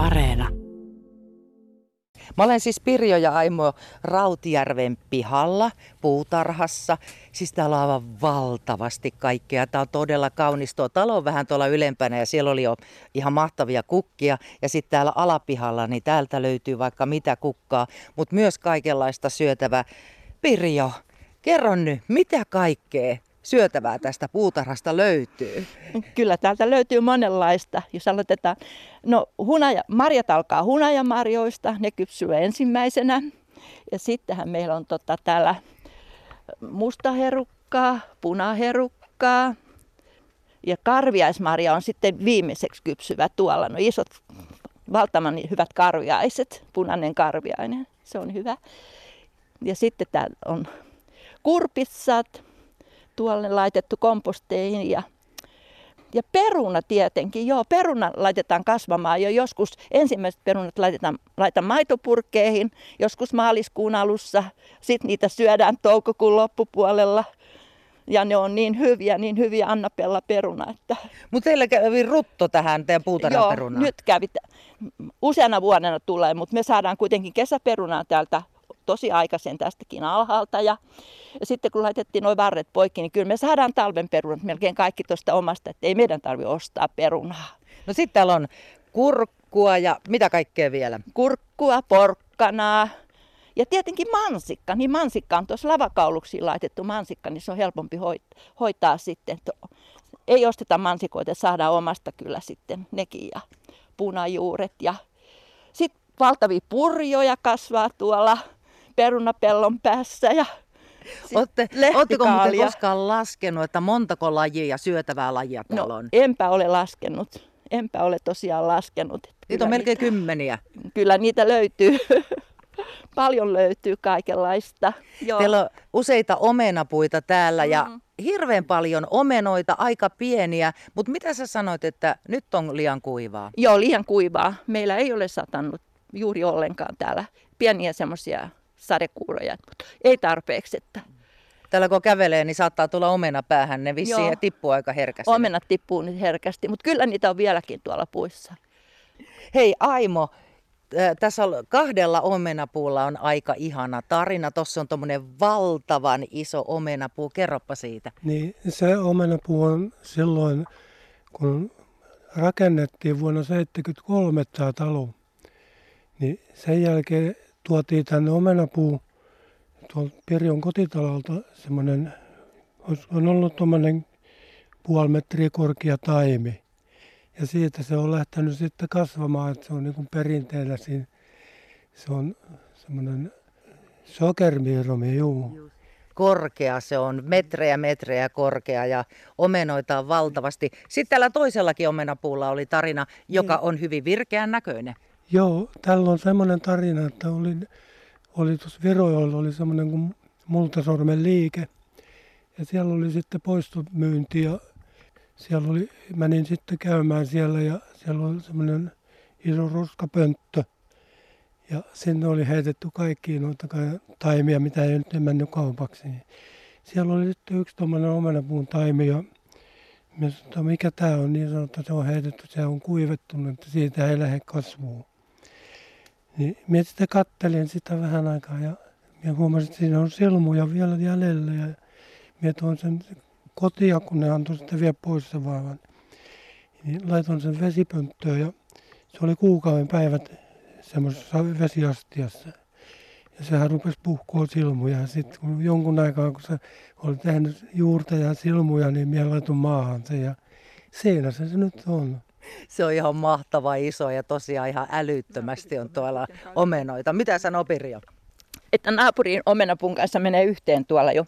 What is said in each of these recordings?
Areena. Mä olen siis Pirjo ja Aimo Rautjärven pihalla, puutarhassa. Siis täällä on aivan valtavasti kaikkea. Tää on todella kaunis. Tuo talo on vähän tuolla ylempänä ja siellä oli jo ihan mahtavia kukkia. Ja sitten täällä alapihalla, niin täältä löytyy vaikka mitä kukkaa, mutta myös kaikenlaista syötävää. Pirjo, kerro nyt, mitä kaikkea syötävää tästä puutarhasta löytyy? Kyllä täältä löytyy monenlaista. Jos aloitetaan, no hunaja, marjat alkaa hunajamarjoista, ne kypsyy ensimmäisenä. Ja sittenhän meillä on tota täällä mustaherukkaa, punaherukkaa ja karviaismarja on sitten viimeiseksi kypsyvä tuolla. No isot, valtavan hyvät karviaiset, punainen karviainen, se on hyvä. Ja sitten täällä on kurpissat, tuolle laitettu komposteihin ja ja peruna tietenkin, joo, peruna laitetaan kasvamaan jo joskus. Ensimmäiset perunat laitetaan, laitetaan maitopurkkeihin, joskus maaliskuun alussa. Sitten niitä syödään toukokuun loppupuolella. Ja ne on niin hyviä, niin hyviä Anna-Pella peruna. Että... Mutta teillä kävi rutto tähän teidän puutarhaperunaan. Joo, nyt kävi. Useana vuonna tulee, mutta me saadaan kuitenkin kesäperunaa täältä tosi aikaisen tästäkin alhaalta. Ja, sitten kun laitettiin nuo varret poikki, niin kyllä me saadaan talven perunat melkein kaikki tuosta omasta, että ei meidän tarvitse ostaa perunaa. No sitten täällä on kurkkua ja mitä kaikkea vielä? Kurkkua, porkkanaa, ja tietenkin mansikka, niin mansikka on tuossa lavakauluksiin laitettu mansikka, niin se on helpompi hoitaa sitten. Ei osteta mansikoita, saadaan omasta kyllä sitten nekin ja punajuuret. Ja sitten valtavia purjoja kasvaa tuolla perunapellon päässä ja Olette, Oletteko muuten koskaan laskenut, että montako lajia syötävää lajia no, täällä on? No, enpä ole laskenut. Enpä ole tosiaan laskenut. Niitä on melkein niitä, kymmeniä. Kyllä niitä löytyy. Paljon löytyy kaikenlaista. Joo. Teillä on useita omenapuita täällä ja mm. hirveän paljon omenoita, aika pieniä. Mutta mitä sä sanoit, että nyt on liian kuivaa? Joo, liian kuivaa. Meillä ei ole satanut juuri ollenkaan täällä pieniä semmoisia sadekuuroja. Ei tarpeeksi. Että. Täällä kun kävelee, niin saattaa tulla omena päähän. Ne vissiin Joo. tippuu aika herkästi. Omenat tippuu nyt herkästi, mutta kyllä niitä on vieläkin tuolla puissa. Hei Aimo, tässä on kahdella omenapuulla on aika ihana tarina. Tuossa on tuommoinen valtavan iso omenapuu. Kerropa siitä. Niin, se omenapuu on silloin, kun rakennettiin vuonna 1973 tämä talo, niin sen jälkeen tuotiin tänne omenapuu tuolta Pirjon kotitalolta semmoinen, on ollut tuommoinen puoli metriä korkea taimi. Ja siitä se on lähtenyt sitten kasvamaan, että se on niin kuin perinteellä siinä, se on semmoinen sokermiiromi, juu. Korkea se on, metrejä metrejä korkea ja omenoita on valtavasti. Sitten tällä toisellakin omenapuulla oli tarina, joka niin. on hyvin virkeän näköinen. Joo, tällä on semmoinen tarina, että oli, oli tuossa Virojoilla oli semmoinen kuin Multasormen liike. Ja siellä oli sitten poistomyynti ja siellä oli, menin sitten käymään siellä ja siellä oli semmoinen iso roskapönttö. Ja sinne oli heitetty kaikki noita taimia, mitä ei nyt mennyt kaupaksi. Siellä oli sitten yksi tuommoinen omenapuun taimi ja minä sanoin, mikä tämä on, niin sanoin, että se on heitetty, se on kuivettunut, että siitä ei lähde kasvuun. Niin minä kattelin sitä vähän aikaa ja minä huomasin, että siinä on silmuja vielä jäljellä ja minä tuon sen kotia, kun ne antoi sitten vielä pois sen vaivan. Niin laitoin sen vesipönttöön ja se oli kuukauden päivät semmoisessa vesiastiassa. Ja sehän rupesi puhkoa silmuja. Ja sitten kun jonkun aikaa, kun se oli tehnyt juurta ja silmuja, niin minä laitoin maahan se. Ja siinä se nyt on. Se on ihan mahtava iso ja tosiaan ihan älyttömästi on tuolla omenoita. Mitä sanoo Pirjo? Että naapurin omenapun kanssa menee yhteen tuolla jo.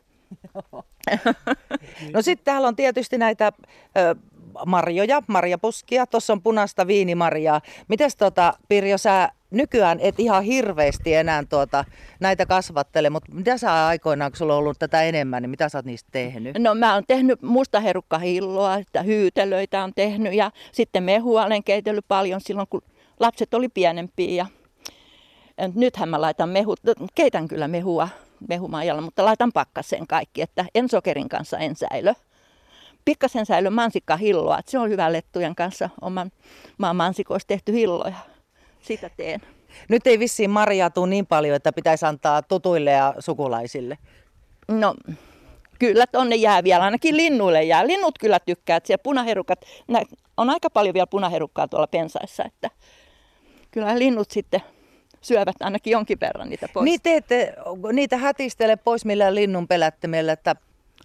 no sitten täällä on tietysti näitä ö, marjoja, marjapuskia. Tuossa on punaista viinimarjaa. Mites tota, Pirjo, sä nykyään et ihan hirveästi enää tuota, näitä kasvattele, mutta mitä sä aikoinaan, kun sulla on ollut tätä enemmän, niin mitä sä oot niistä tehnyt? No mä oon tehnyt mustaherukkahilloa, että hyytelöitä on tehnyt ja sitten mehua olen keitellyt paljon silloin, kun lapset oli pienempiä. Ja nythän mä laitan mehut, keitän kyllä mehua mehumajalla, mutta laitan pakkaseen kaikki, että en sokerin kanssa en säilö. Pikkasen säilö mansikkahilloa, se on hyvä lettujen kanssa oman maan mansikoista tehty hilloja Sitä teen. Nyt ei vissiin marjaa tule niin paljon, että pitäisi antaa tutuille ja sukulaisille. No, kyllä tonne jää vielä, ainakin linnuille jää. Linnut kyllä tykkää, että siellä punaherukat, on aika paljon vielä punaherukkaa tuolla pensaissa, että kyllä linnut sitten syövät ainakin jonkin verran niitä pois. Niin te ette niitä hätistele pois millään linnun pelättimellä, että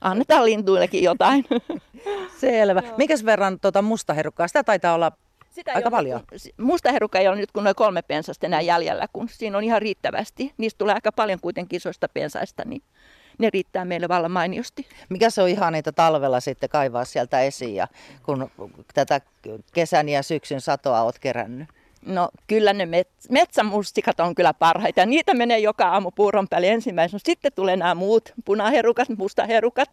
Annetaan lintuillekin jotain. Selvä. Mikäs verran tuota mustaherukkaa? Sitä taitaa olla sitä aika paljon. Mustaherukka ei ole nyt kun noin kolme pensasta enää jäljellä, kun siinä on ihan riittävästi. Niistä tulee aika paljon kuitenkin isoista pensaista, niin ne riittää meille vallan mainiosti. Mikä se on ihan niitä talvella sitten kaivaa sieltä esiin, ja kun tätä kesän ja syksyn satoa olet kerännyt? No kyllä ne mets- metsämustikat on kyllä parhaita. Ja niitä menee joka aamu puuron päälle ensimmäisenä. Sitten tulee nämä muut punaherukat, mustaherukat,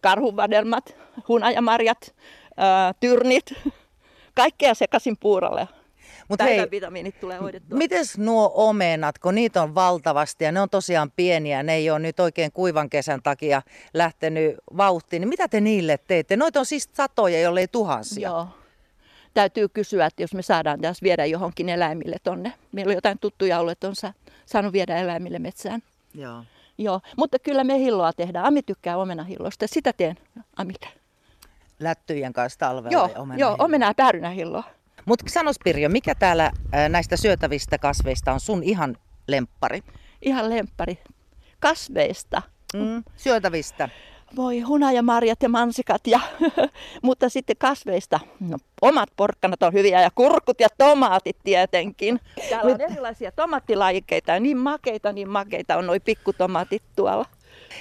karhuvadelmat, hunajamarjat, ää, tyrnit. Kaikkea sekaisin puurolle. Mutta hei, vitamiinit tulee hoidettua. Mites nuo omenat, kun niitä on valtavasti ja ne on tosiaan pieniä, ne ei ole nyt oikein kuivan kesän takia lähtenyt vauhtiin, niin mitä te niille teette? Noita on siis satoja, jollei tuhansia. Joo täytyy kysyä, että jos me saadaan tässä viedä johonkin eläimille tonne. Meillä on jotain tuttuja ollut, että on saanut viedä eläimille metsään. Joo. Joo, mutta kyllä me hilloa tehdään. Ami tykkää omenahillosta. Sitä teen Amille. Lättyjen kanssa talvella joo, omena joo, omena ja päärynähilloa. Mutta sanos Pirjo, mikä täällä näistä syötävistä kasveista on sun ihan lemppari? Ihan lemppari. Kasveista? Mm, syötävistä voi hunajamarjat ja mansikat, ja, mutta sitten kasveista, no, omat porkkanat on hyviä ja kurkut ja tomaatit tietenkin. Täällä on erilaisia tomaattilajikkeita ja niin makeita, niin makeita on noin pikkutomaatit tuolla.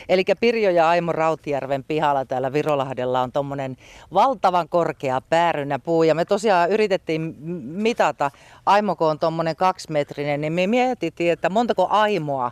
Eli Pirjo ja Aimo Rautijärven pihalla täällä Virolahdella on tuommoinen valtavan korkea päärynäpuu. Ja me tosiaan yritettiin mitata, Aimoko on tuommoinen kaksimetrinen, niin me mietittiin, että montako Aimoa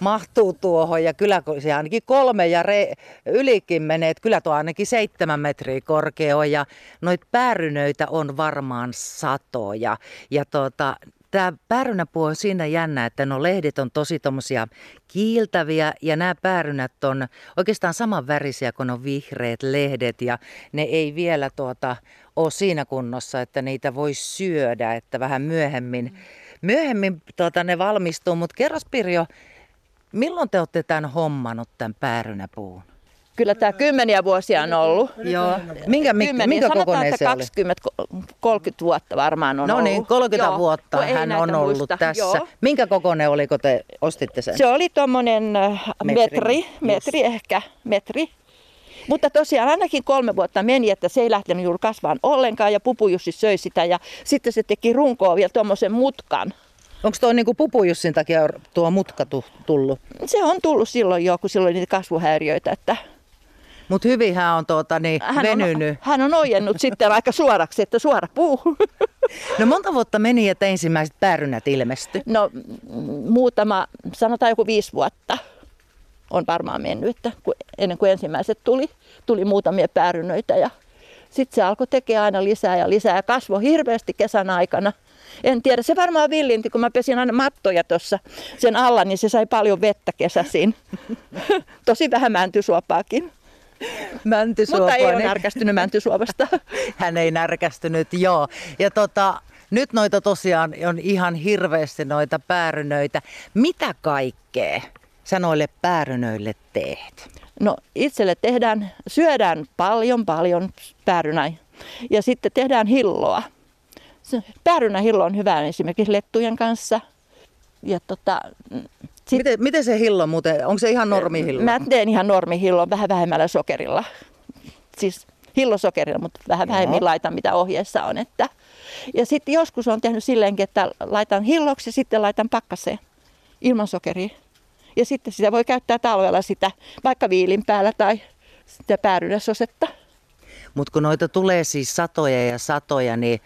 mahtuu tuohon ja kyllä se ainakin kolme ja re, ylikin menee, että kyllä tuo ainakin seitsemän metriä korkea on ja noita päärynöitä on varmaan satoja ja tota, tämä päärynäpuu on siinä jännä, että no lehdit on tosi tommosia kiiltäviä ja nämä päärynät on oikeastaan saman värisiä kuin on vihreät lehdet ja ne ei vielä tuota, ole siinä kunnossa, että niitä voi syödä, että vähän myöhemmin, myöhemmin tuota, ne valmistuu. Mutta kerros Pirjo, Milloin te olette tämän hommannut, tämän päärynäpuun? Kyllä tämä kymmeniä vuosia on ollut. Joo. Minkä, minkä, minkä kokoinen se 20-30 vuotta varmaan on no niin, 30 Joo. vuotta hän on ollut muista. tässä. Joo. Minkä kokoinen oli, kun te ostitte sen? Se oli tuommoinen äh, metri, metri, metri yes. ehkä, metri. Mutta tosiaan ainakin kolme vuotta meni, että se ei lähtenyt juuri kasvaan ollenkaan ja Pupujussi söi sitä ja sitten se teki runkoa vielä tuommoisen mutkan. Onko tuo niinku pupujussin takia tuo mutka tullut? Se on tullut silloin jo, kun silloin niitä kasvuhäiriöitä. Että... Mutta hyvin hän on tuota, niin, hän venynyt. On, hän on ojennut sitten aika suoraksi, että suora puu. No monta vuotta meni, että ensimmäiset päärynät ilmestyi? No muutama, sanotaan joku viisi vuotta on varmaan mennyt, että ennen kuin ensimmäiset tuli, tuli muutamia päärynöitä ja sitten se alkoi tekemään aina lisää ja lisää ja kasvoi hirveästi kesän aikana. En tiedä, se varmaan villinti, kun mä pesin aina mattoja tuossa sen alla, niin se sai paljon vettä kesäsin. Tosi vähän mäntysuopaakin. Mäntysuopaa. Mutta ei ole närkästynyt mäntysuopasta. Hän ei närkästynyt, joo. Ja tota, nyt noita tosiaan on ihan hirveästi noita päärynöitä. Mitä kaikkea sä noille päärynöille teet? No itselle tehdään, syödään paljon paljon päärynä ja sitten tehdään hilloa. Päärynähillo on hyvä esimerkiksi lettujen kanssa. Ja tota, sit, miten, miten se hillo muuten, onko se ihan normihillo? Mä teen ihan normihillo vähän vähemmällä sokerilla. Siis hillosokerilla, mutta vähän vähemmän laitan mitä ohjeessa on. Että. Ja sitten joskus on tehnyt silleenkin, että laitan hilloksi ja sitten laitan pakkaseen ilman sokeria. Ja sitten sitä voi käyttää talvella sitä vaikka viilin päällä tai sitä päärynäsosetta. Mutta kun noita tulee siis satoja ja satoja, niin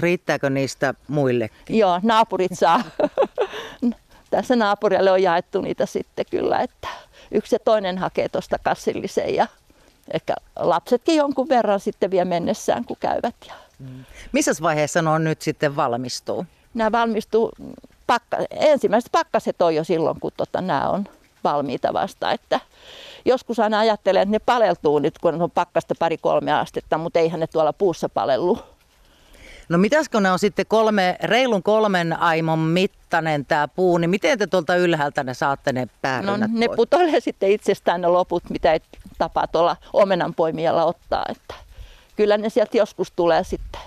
riittääkö niistä muillekin? Joo, naapurit saa. Tässä naapurille on jaettu niitä sitten kyllä, että yksi ja toinen hakee tuosta kassillisen ja ehkä lapsetkin jonkun verran sitten vie mennessään, kun käyvät. Ja... Mm. Missä vaiheessa on nyt sitten valmistuu? Nämä valmistuu, pakka, ensimmäiset pakkaset on jo silloin, kun tota, nämä on valmiita vasta. Että joskus aina ajattelen, että ne paleltuu nyt, kun on pakkasta pari-kolme astetta, mutta eihän ne tuolla puussa palellu. No mitäs kun ne on sitten kolme, reilun kolmen aimon mittainen tämä puu, niin miten te tuolta ylhäältä ne saatte ne No päärynät ne pois? putoilee sitten itsestään ne loput, mitä ei tapaa tuolla omenanpoimijalla ottaa. Että kyllä ne sieltä joskus tulee sitten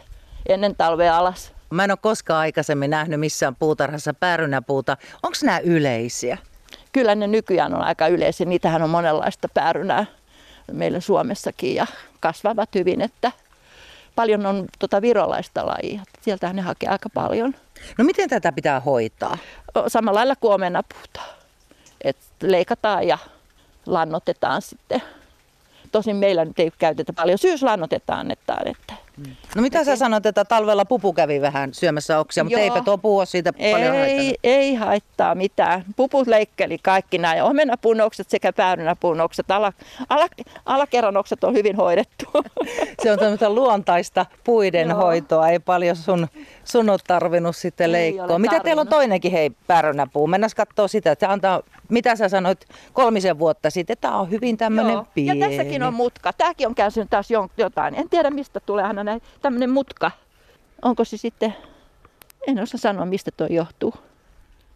ennen talvea alas. Mä en ole koskaan aikaisemmin nähnyt missään puutarhassa päärynäpuuta. Onko nämä yleisiä? Kyllä ne nykyään on aika yleisiä. Niitähän on monenlaista päärynää meillä Suomessakin ja kasvavat hyvin, että paljon on tota virolaista lajia. Sieltähän ne hakee aika paljon. No miten tätä pitää hoitaa? Samalla lailla kuin omenapuuta. Et leikataan ja lannotetaan sitten. Tosin meillä nyt ei käytetä paljon. Syyslannotetaan annetaan. Että No mitä sä sanoit, että talvella pupu kävi vähän syömässä oksia, mutta Joo. eipä tuo puu ole siitä paljon ei, haitannut. ei haittaa mitään. Puput leikkeli kaikki nämä. Ja omenapunokset sekä päärynäpunokset. Ala, ala, alakerranokset on hyvin hoidettu. Se on tämmöistä luontaista puiden Joo. hoitoa, ei paljon sun, sun ole tarvinnut sitten Ei leikkoa. Mitä teillä on toinenkin hei päärynäpuu? Mennään katsoa sitä, että antaa, mitä sä sanoit kolmisen vuotta sitten, tämä on hyvin tämmöinen pieni. Ja tässäkin on mutka. Tämäkin on kärsinyt taas jotain. En tiedä mistä tulee aina näin. Tämmöinen mutka. Onko se sitten, en osaa sanoa mistä tuo johtuu.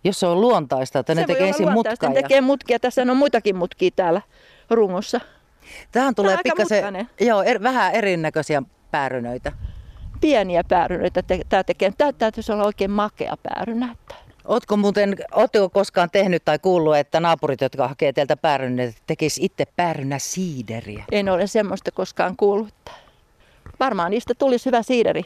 Jos se on luontaista, että ne se voi tekee ensin mutkaa. Ne Ja... tekee mutkia. Tässä on muitakin mutkia täällä rungossa. Tähän tulee pikkasen, joo, er, vähän erinäköisiä päärynöitä. Pieniä päärynöitä te- tämä tekee. Tämä täytyisi olla oikein makea päärynä. Ootko muuten, ootteko koskaan tehnyt tai kuullut, että naapurit, jotka hakee teiltä päärynöitä, tekis itse päärynä siideriä? En ole semmoista koskaan kuullut. Varmaan niistä tulisi hyvä siideri.